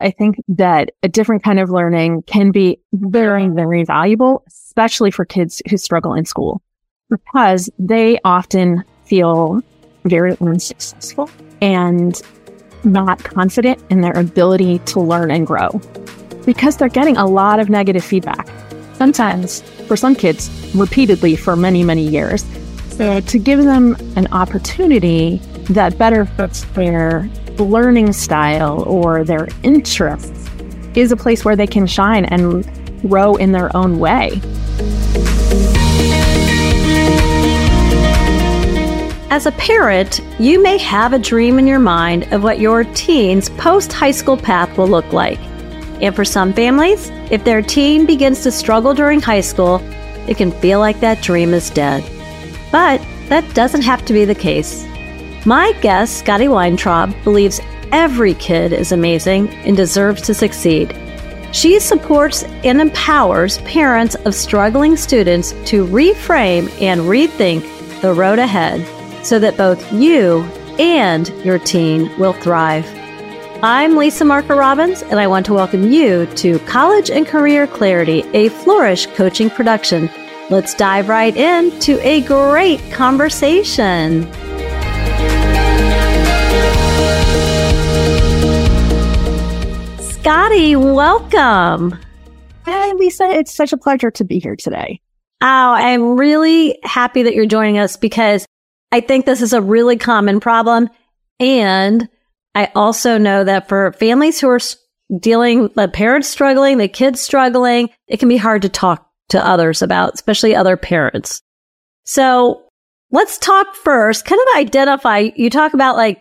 I think that a different kind of learning can be very, very valuable, especially for kids who struggle in school because they often feel very unsuccessful and not confident in their ability to learn and grow because they're getting a lot of negative feedback. Sometimes, for some kids, repeatedly for many, many years. So, to give them an opportunity that better fits their learning style or their interests is a place where they can shine and grow in their own way. As a parent, you may have a dream in your mind of what your teen's post high school path will look like. And for some families, if their teen begins to struggle during high school, it can feel like that dream is dead. But that doesn't have to be the case. My guest, Scotti Weintraub, believes every kid is amazing and deserves to succeed. She supports and empowers parents of struggling students to reframe and rethink the road ahead so that both you and your teen will thrive. I'm Lisa Marker Robbins, and I want to welcome you to College and Career Clarity, a Flourish coaching production. Let's dive right into a great conversation. Scotti, welcome. Hi, Lisa. It's such a pleasure to be here today. Oh, I'm really happy that you're joining us because I think this is a really common problem. And I also know that for families who are dealing, the parents struggling, the kids struggling, it can be hard to talk to others about, especially other parents. So let's talk first, kind of identify, you talk about like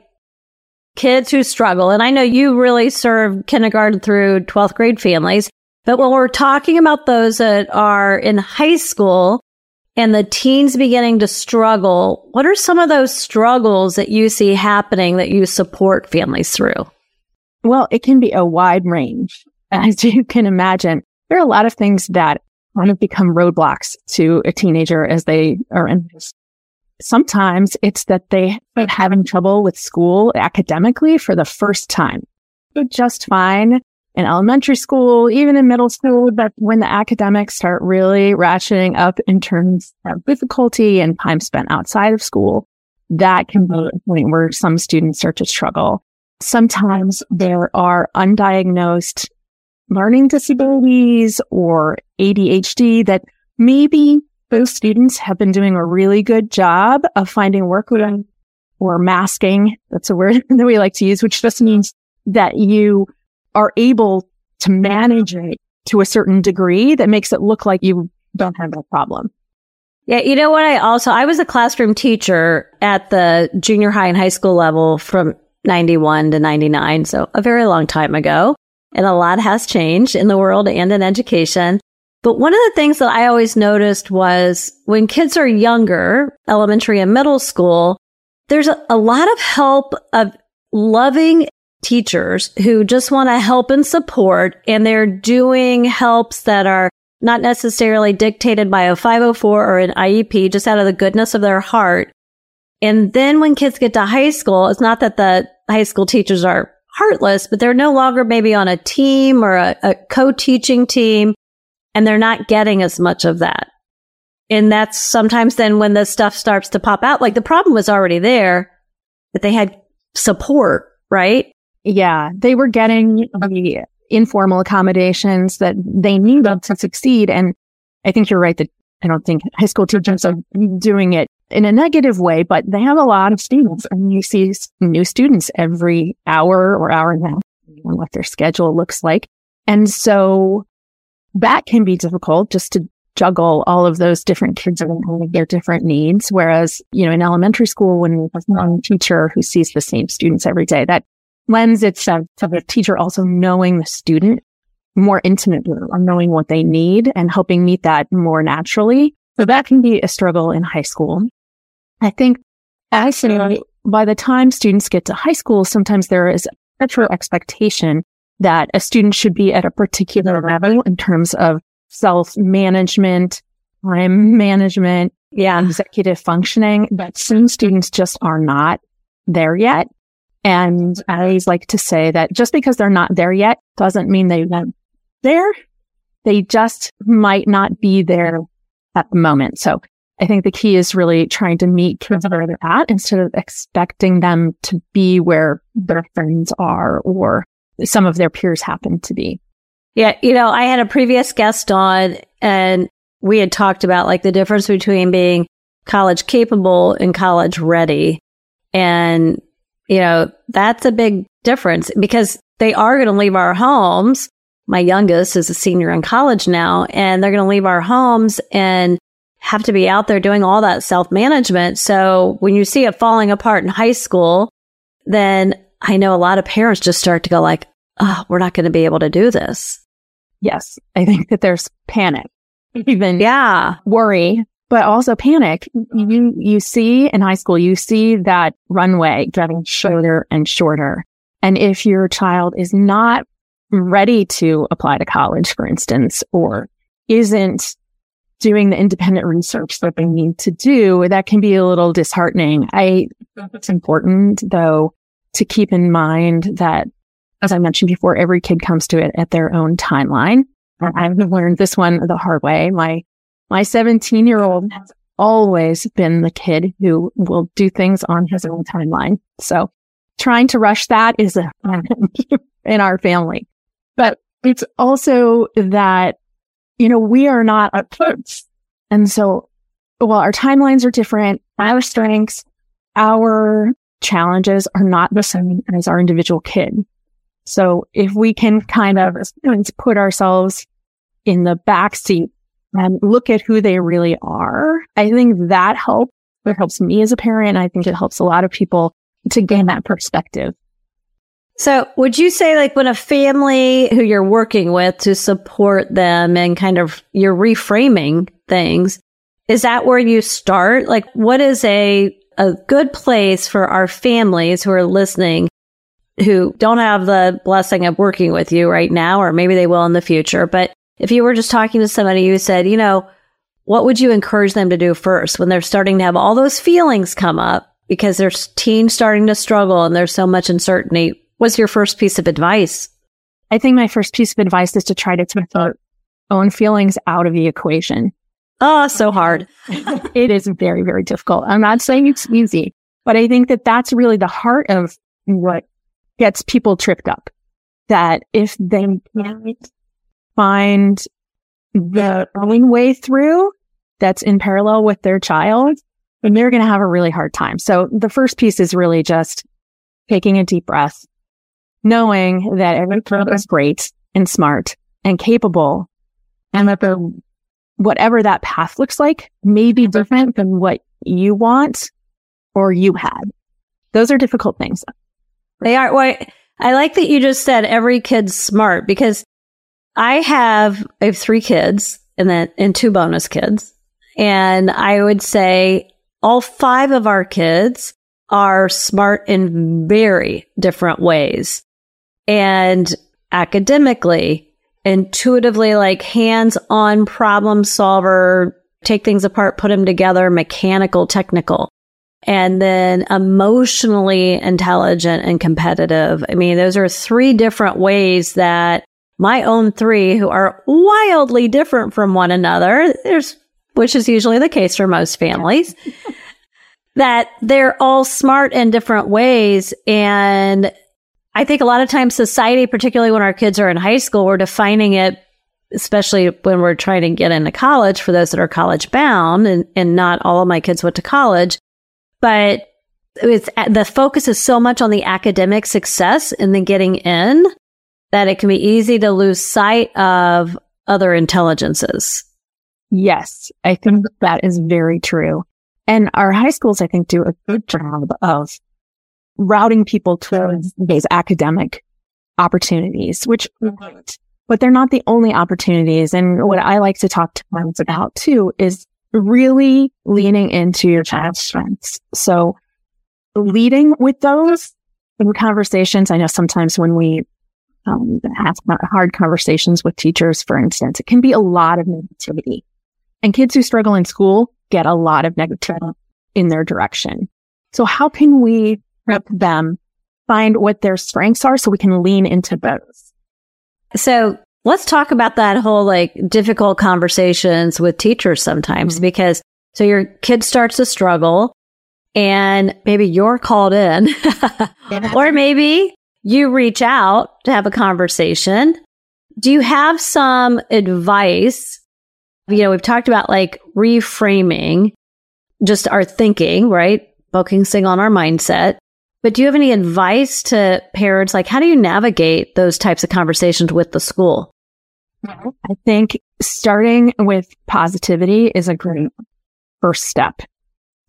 kids who struggle. And I know you really serve kindergarten through 12th grade families. But when we're talking about those that are in high school, and the teens beginning to struggle, what are some of those struggles that you see happening that you support families through? Well, it can be a wide range. As you can imagine, there are a lot of things that kind of become roadblocks to a teenager as they are in Sometimes it's that they are having trouble with school academically for the first time. But just fine in elementary school, even in middle school, but when the academics start really ratcheting up in terms of difficulty and time spent outside of school, that can be a point where some students start to struggle. Sometimes there are undiagnosed learning disabilities or ADHD that maybe those students have been doing a really good job of finding work or masking. That's a word that we like to use, which just means that you are able to manage it to a certain degree that makes it look like you don't have a problem. Yeah, you know what? I also I was a classroom teacher at the junior high and high school level from 91 to 99, so a very long time ago. And a lot has changed in the world and in education. But one of the things that I always noticed was when kids are younger, elementary and middle school, there's a, a lot of help of loving teachers who just want to help and support and they're doing helps that are not necessarily dictated by a 504 or an IEP, just out of the goodness of their heart. And then when kids get to high school, it's not that the high school teachers are heartless, but they're no longer maybe on a team or a, a co-teaching team and they're not getting as much of that. And that's sometimes then when the stuff starts to pop out, like the problem was already there, but they had support, right? Yeah, they were getting the informal accommodations that they needed to succeed. And I think you're right that I don't think high school teachers are doing it in a negative way, but they have a lot of students and you see new students every hour or hour and a half on what their schedule looks like. And so that can be difficult just to juggle all of those different kids and their different needs. Whereas, you know, in elementary school, when you have one teacher who sees the same students every day, that lends itself to the teacher also knowing the student more intimately or knowing what they need and helping meet that more naturally. So that can be a struggle in high school. I think as uh, by the time students get to high school, sometimes there is a expectation that a student should be at a particular level in terms of self management, time management, yeah, executive functioning, but some students just are not there yet. And I always like to say that just because they're not there yet doesn't mean they won't there. They just might not be there at the moment. So I think the key is really trying to meet kids where they're at instead of expecting them to be where their friends are or some of their peers happen to be. Yeah. You know, I had a previous guest on and we had talked about like the difference between being college capable and college ready. And, you know, that's a big difference because they are going to leave our homes. My youngest is a senior in college now, and they're going to leave our homes and have to be out there doing all that self management. So when you see it falling apart in high school, then I know a lot of parents just start to go like, oh, we're not going to be able to do this. Yes. I think that there's panic, even yeah, worry, but also panic. You, you see in high school, you see that runway getting shorter and shorter. And if your child is not ready to apply to college, for instance, or isn't doing the independent research that they need to do, that can be a little disheartening. I think it's important though to keep in mind that, as I mentioned before, every kid comes to it at their own timeline. And I've learned this one the hard way. My, my 17 year old has always been the kid who will do things on his own timeline. So trying to rush that is a, in our family, but it's also that you know, we are not a kids. And so while our timelines are different, our strengths, our challenges are not the same as our individual kid. So if we can kind of put ourselves in the back seat and look at who they really are, I think that helps. It helps me as a parent. I think it helps a lot of people to gain that perspective. So would you say like when a family who you're working with to support them and kind of you're reframing things, is that where you start? Like what is a, a good place for our families who are listening who don't have the blessing of working with you right now, or maybe they will in the future. But if you were just talking to somebody who said, you know, what would you encourage them to do first when they're starting to have all those feelings come up because there's teens starting to struggle and there's so much uncertainty? What's your first piece of advice? I think my first piece of advice is to try to take our own feelings out of the equation. Oh, so hard. it is very, very difficult. I'm not saying it's easy, but I think that that's really the heart of what gets people tripped up. That if they can't find the own way through that's in parallel with their child, then they're going to have a really hard time. So the first piece is really just taking a deep breath, knowing that every child is great and smart and capable and that the, whatever that path looks like may be different than what you want or you had. Those are difficult things. They are. Well, I like that you just said every kid's smart because I have, I have three kids and then, and two bonus kids. And I would say all five of our kids are smart in very different ways and academically, intuitively, like hands on problem solver, take things apart, put them together, mechanical, technical. And then emotionally intelligent and competitive. I mean, those are three different ways that my own three who are wildly different from one another. There's, which is usually the case for most families, that they're all smart in different ways. And I think a lot of times society, particularly when our kids are in high school, we're defining it, especially when we're trying to get into college for those that are college bound and, and not all of my kids went to college, but it's the focus is so much on the academic success and the getting in that it can be easy to lose sight of other intelligences. Yes, I think that is very true. And our high schools, I think, do a good job of routing people towards these academic opportunities, which, but they're not the only opportunities. And what I like to talk to parents about too is really leaning into your child's strengths. So leading with those in conversations. I know sometimes when we um, have hard conversations with teachers, for instance, it can be a lot of negativity and kids who struggle in school get a lot of negativity in their direction. So how can we prep them find what their strengths are so we can lean into those. So let's talk about that whole like difficult conversations with teachers sometimes mm-hmm. because so your kid starts to struggle and maybe you're called in or maybe you reach out to have a conversation. Do you have some advice? You know, we've talked about like reframing just our thinking, right? Focusing on our mindset. But do you have any advice to parents? Like, how do you navigate those types of conversations with the school? I think starting with positivity is a great first step.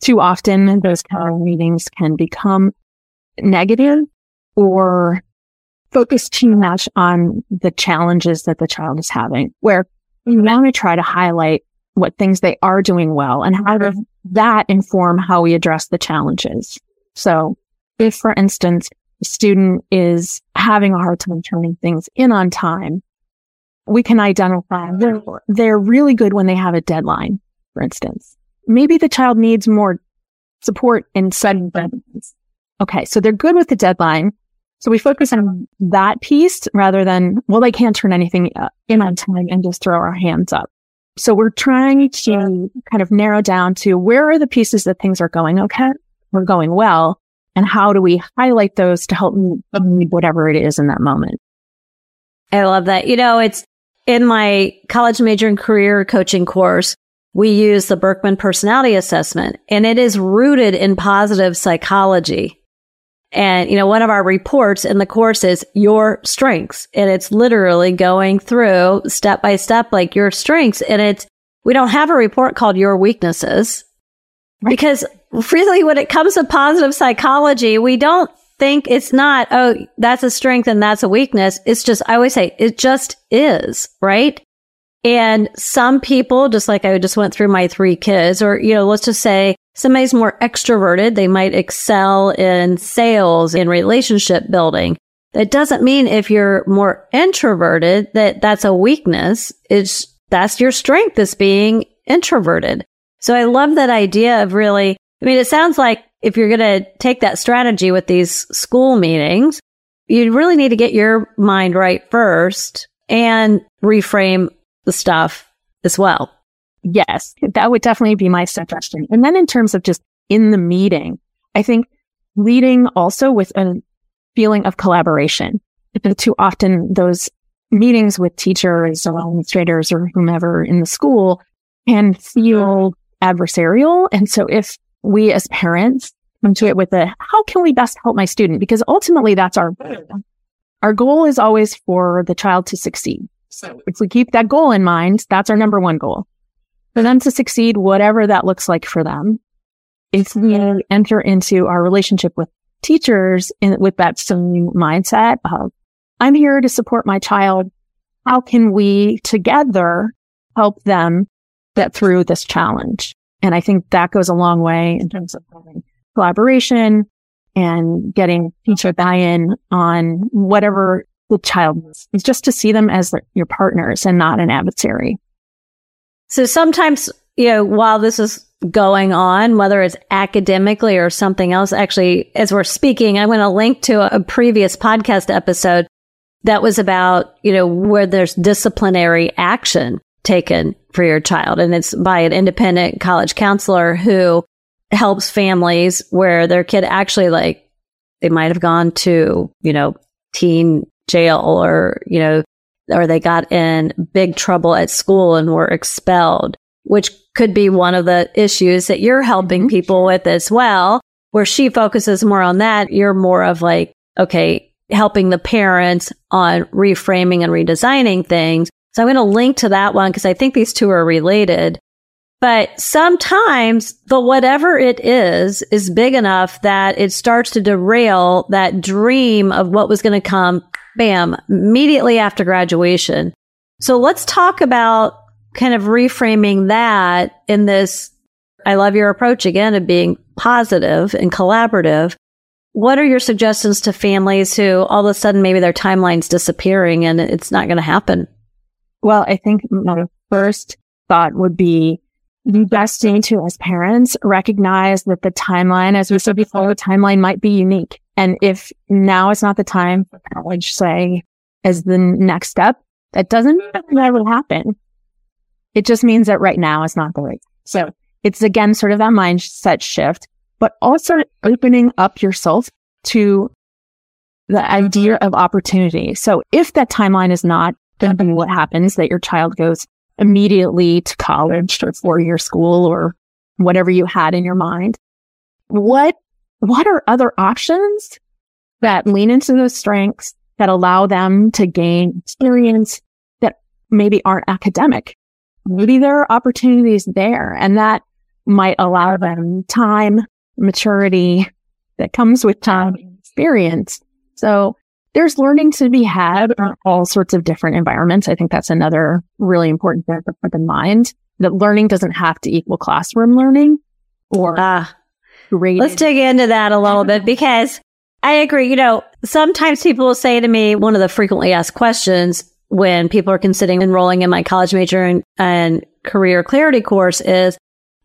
Too often, those kind of meetings can become negative or focus too much on the challenges that the child is having, where we want to try to highlight what things they are doing well and how does that inform how we address the challenges. So if, for instance, a student is having a hard time turning things in on time, we can identify they're, they're really good when they have a deadline, for instance. Maybe the child needs more support in setting deadlines. Okay. So they're good with the deadline. So we focus on that piece rather than, well, they can't turn anything uh, in on time and just throw our hands up. So we're trying to kind of narrow down to where are the pieces that things are going okay, we're going well, and how do we highlight those to help whatever it is in that moment. I love that. You know, it's in my college major and career coaching course, we use the Birkman personality assessment and it is rooted in positive psychology. And, you know, one of our reports in the course is your strengths. And it's literally going through step by step, like your strengths. And it's, we don't have a report called your weaknesses because really when it comes to positive psychology, we don't think it's not, oh, that's a strength and that's a weakness. It's just, I always say it just is, right? And some people, just like I just went through my three kids, or, you know, let's just say somebody's more extroverted. They might excel in sales, in relationship building. That doesn't mean if you're more introverted that that's a weakness. It's that's your strength is being introverted. So I love that idea of really, I mean, it sounds like if you're going to take that strategy with these school meetings, you really need to get your mind right first and reframe the stuff as well. Yes, that would definitely be my suggestion. And then in terms of just in the meeting, I think leading also with a feeling of collaboration. Too often those meetings with teachers or administrators or whomever in the school can feel adversarial. And so if we as parents come to it with a, how can we best help my student? Because ultimately that's our. Our goal is always for the child to succeed. So if we keep that goal in mind, that's our number one goal for them to succeed, whatever that looks like for them. If we enter into our relationship with teachers in, with that same mindset of, I'm here to support my child. How can we together help them get through this challenge? And I think that goes a long way in terms of having collaboration and getting teacher buy-in on whatever the child is, just to see them as your partners and not an adversary. So sometimes, you know, while this is going on, whether it's academically or something else, actually, as we're speaking, I'm going to link to a previous podcast episode that was about, you know, where there's disciplinary action taken for your child. And it's by an independent college counselor who helps families where their kid actually like, they might have gone to, you know, teen jail or, you know, or they got in big trouble at school and were expelled, which could be one of the issues that you're helping mm-hmm. people with as well, where she focuses more on that. You're more of like, okay, helping the parents on reframing and redesigning things. So I'm going to link to that one because I think these two are related. But sometimes the whatever it is is big enough that it starts to derail that dream of what was going to come bam, immediately after graduation. So let's talk about kind of reframing that in this. I love your approach again of being positive and collaborative. What are your suggestions to families who all of a sudden maybe their timeline's disappearing and it's not going to happen? Well, I think my first thought would be the best thing to as parents recognize that the timeline, as we said before, the timeline might be unique And if now is not the time for college, say, as the next step, that doesn't mean that never happen. It just means that right now is not the right. So it's again sort of that mindset shift, but also opening up yourself to the idea of opportunity. So if that timeline is not be what happens, that your child goes immediately to college or four year school or whatever you had in your mind, what, what are other options that lean into those strengths that allow them to gain experience that maybe aren't academic? Maybe there are opportunities there and that might allow them time, maturity that comes with time experience. So there's learning to be had in all sorts of different environments. I think that's another really important thing to put in mind that learning doesn't have to equal classroom learning or uh, graded. Let's dig into that a little bit because I agree. You know, sometimes people will say to me, one of the frequently asked questions when people are considering enrolling in my college major and, and career clarity course is,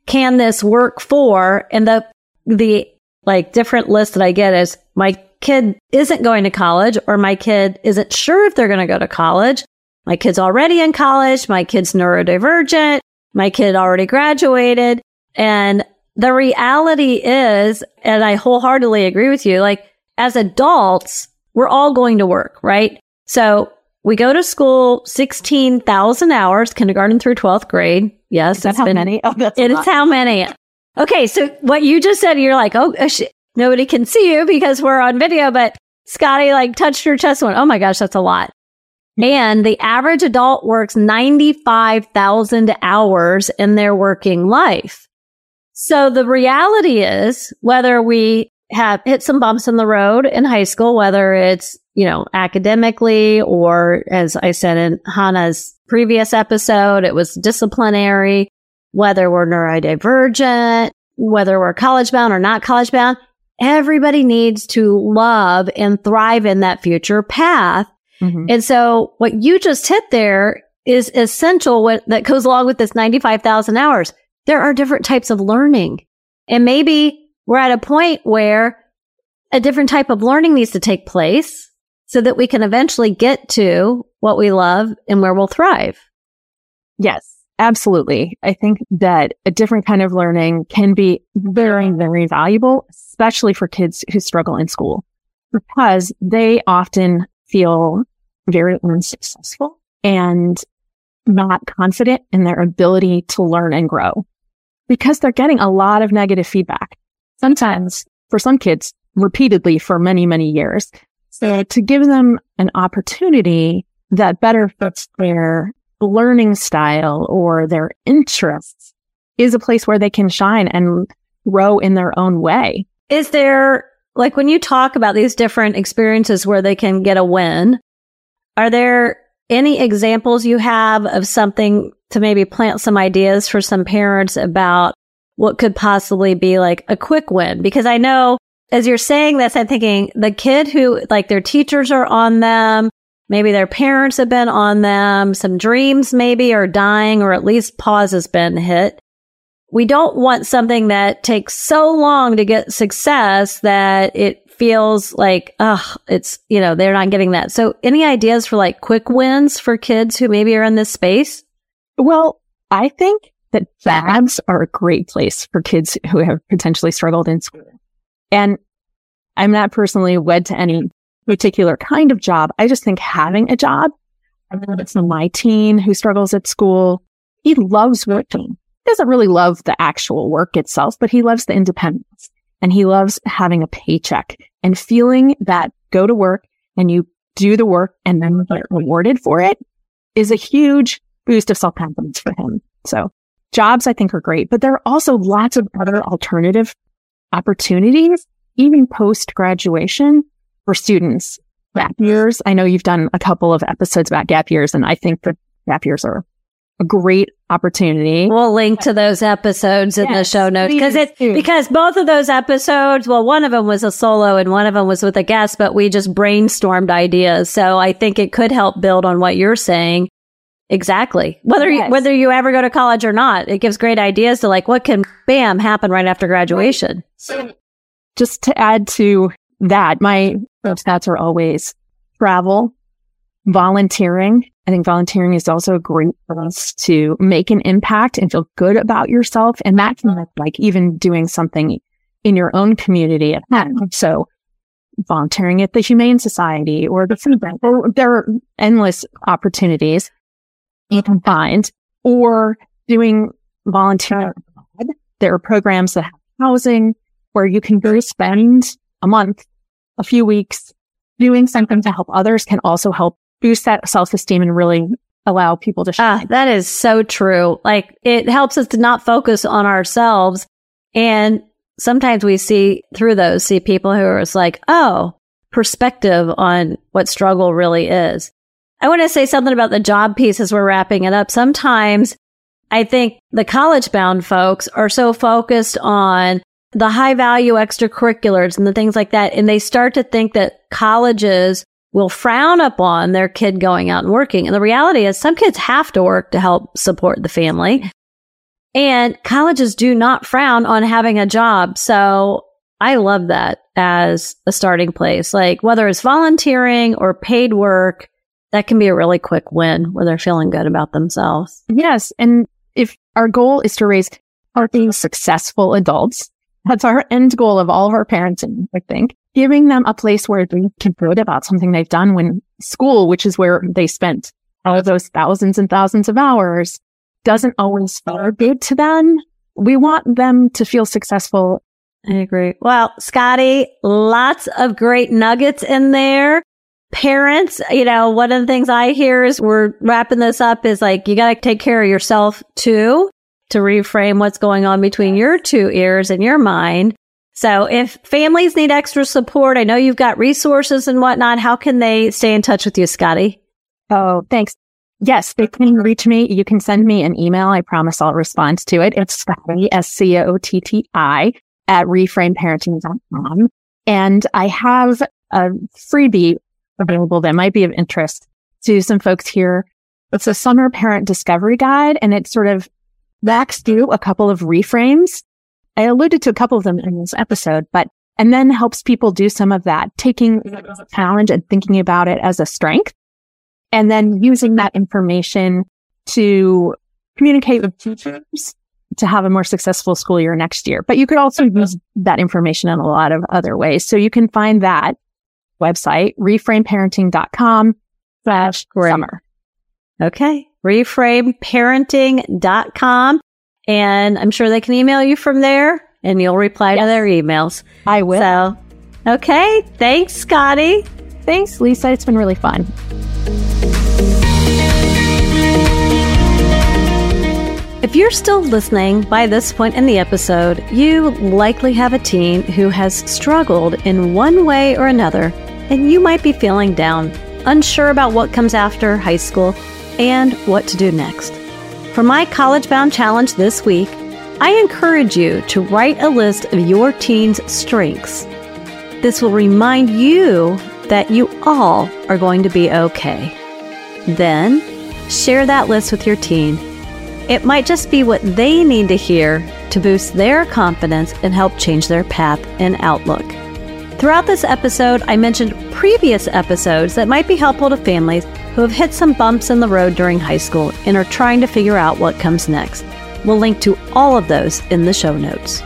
can this work for? And the, the like different list that I get is my kid isn't going to college or my kid isn't sure if they're going to go to college. My kid's already in college. My kid's neurodivergent. My kid already graduated. And the reality is, and I wholeheartedly agree with you, like as adults, we're all going to work, right? So we go to school 16,000 hours, kindergarten through 12th grade. Yes. That's how been, many? Oh, that's it is how many. Okay. So what you just said, you're like, oh, nobody can see you because we're on video, but Scotti like touched her chest and went, Oh my gosh, that's a lot. And the average adult works 95,000 hours in their working life. So the reality is whether we have hit some bumps in the road in high school, whether it's, you know, academically or as I said in Hannah's previous episode, it was disciplinary, whether we're neurodivergent, whether we're college bound or not college bound, everybody needs to love and thrive in that future path. Mm-hmm. And so what you just hit there is essential what, that goes along with this 95,000 hours. There are different types of learning. And maybe we're at a point where a different type of learning needs to take place so that we can eventually get to what we love and where we'll thrive. Yes. Absolutely. I think that a different kind of learning can be very, very valuable, especially for kids who struggle in school because they often feel very unsuccessful and not confident in their ability to learn and grow because they're getting a lot of negative feedback. Sometimes for some kids repeatedly for many, many years. So to give them an opportunity that better fits their learning style or their interests is a place where they can shine and grow in their own way. Is there, like, when you talk about these different experiences where they can get a win, are there any examples you have of something to maybe plant some ideas for some parents about what could possibly be like a quick win? Because I know as you're saying this, I'm thinking the kid who like their teachers are on them, Maybe their parents have been on them. Some dreams maybe are dying or at least pause has been hit. We don't want something that takes so long to get success that it feels like, oh, it's, you know, they're not getting that. So any ideas for like quick wins for kids who maybe are in this space? Well, I think that labs are a great place for kids who have potentially struggled in school. And I'm not personally wed to any particular kind of job. I just think having a job, I know it's my teen who struggles at school. He loves working. He doesn't really love the actual work itself, but he loves the independence and he loves having a paycheck and feeling that go to work and you do the work and then get rewarded for it is a huge boost of self confidence for him. So jobs I think are great, but there are also lots of other alternative opportunities, even post graduation for students. Gap years. I know you've done a couple of episodes about gap years, and I think that gap years are a great opportunity. We'll link to those episodes in yes, the show notes because it because both of those episodes, well, one of them was a solo and one of them was with a guest, but we just brainstormed ideas. So I think it could help build on what you're saying. Exactly. Whether yes. you, whether you ever go to college or not, it gives great ideas to like what can bam happen right after graduation. So just to add to that, my stats are always travel, volunteering. I think volunteering is also a great place to make an impact and feel good about yourself. And that can like even doing something in your own community at home. So volunteering at the Humane Society or the food bank, or there are endless opportunities you can find or doing volunteer. There are programs that have housing where you can go spend a month, a few weeks doing something to help others can also help boost that self-esteem and really allow people to shine. Ah, that is so true. Like it helps us to not focus on ourselves. And sometimes we see through those, see people who are like, oh, perspective on what struggle really is. I want to say something about the job piece as we're wrapping it up. Sometimes I think the college bound folks are so focused on the high value extracurriculars and the things like that. And they start to think that colleges will frown upon their kid going out and working. And the reality is some kids have to work to help support the family. And colleges do not frown on having a job. So I love that as a starting place. Like whether it's volunteering or paid work, that can be a really quick win where they're feeling good about themselves. Yes. And if our goal is to raise healthy, successful adults, that's our end goal of all of our parenting, I think. Giving them a place where they can feel about something they've done when school, which is where they spent all of those thousands and thousands of hours, doesn't always feel good to them. We want them to feel successful. I agree. Well, Scotti, lots of great nuggets in there. Parents, you know, one of the things I hear is we're wrapping this up is like, you got to take care of yourself too to reframe what's going on between your two ears and your mind. So if families need extra support, I know you've got resources and whatnot. How can they stay in touch with you, Scotti? Oh, thanks. Yes, they can reach me. You can send me an email. I promise I'll respond to it. It's Scotti, S-C-O-T-T-I at reframeparenting.com. And I have a freebie available that might be of interest to some folks here. It's a summer parent discovery guide and it sort of backs through a couple of reframes. I alluded to a couple of them in this episode, but and then helps people do some of that, taking a challenge and thinking about it as a strength and then using that information to communicate with teachers to have a more successful school year next year. But you could also mm-hmm. use that information in a lot of other ways. So you can find that website, reframeparenting.com slash summer. Okay. Reframeparenting.com. And I'm sure they can email you from there and you'll reply yes. to their emails. I will. So, okay. Thanks, Scotti. Thanks, Lisa. It's been really fun. If you're still listening by this point in the episode, you likely have a teen who has struggled in one way or another, and you might be feeling down, unsure about what comes after high school, and what to do next. For my College Bound Challenge this week, I encourage you to write a list of your teen's strengths. This will remind you that you all are going to be okay. Then, share that list with your teen it might just be what they need to hear to boost their confidence and help change their path and outlook. Throughout this episode, I mentioned previous episodes that might be helpful to families who have hit some bumps in the road during high school and are trying to figure out what comes next. We'll link to all of those in the show notes.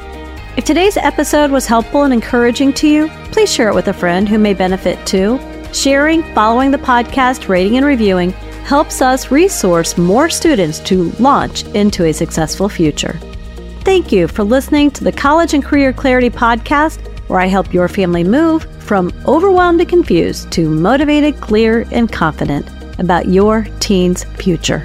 If today's episode was helpful and encouraging to you, please share it with a friend who may benefit too. Sharing, following the podcast, rating, and reviewing helps us resource more students to launch into a successful future. Thank you for listening to the College and Career Clarity Podcast, where I help your family move from overwhelmed and confused to motivated, clear, and confident about your teen's future.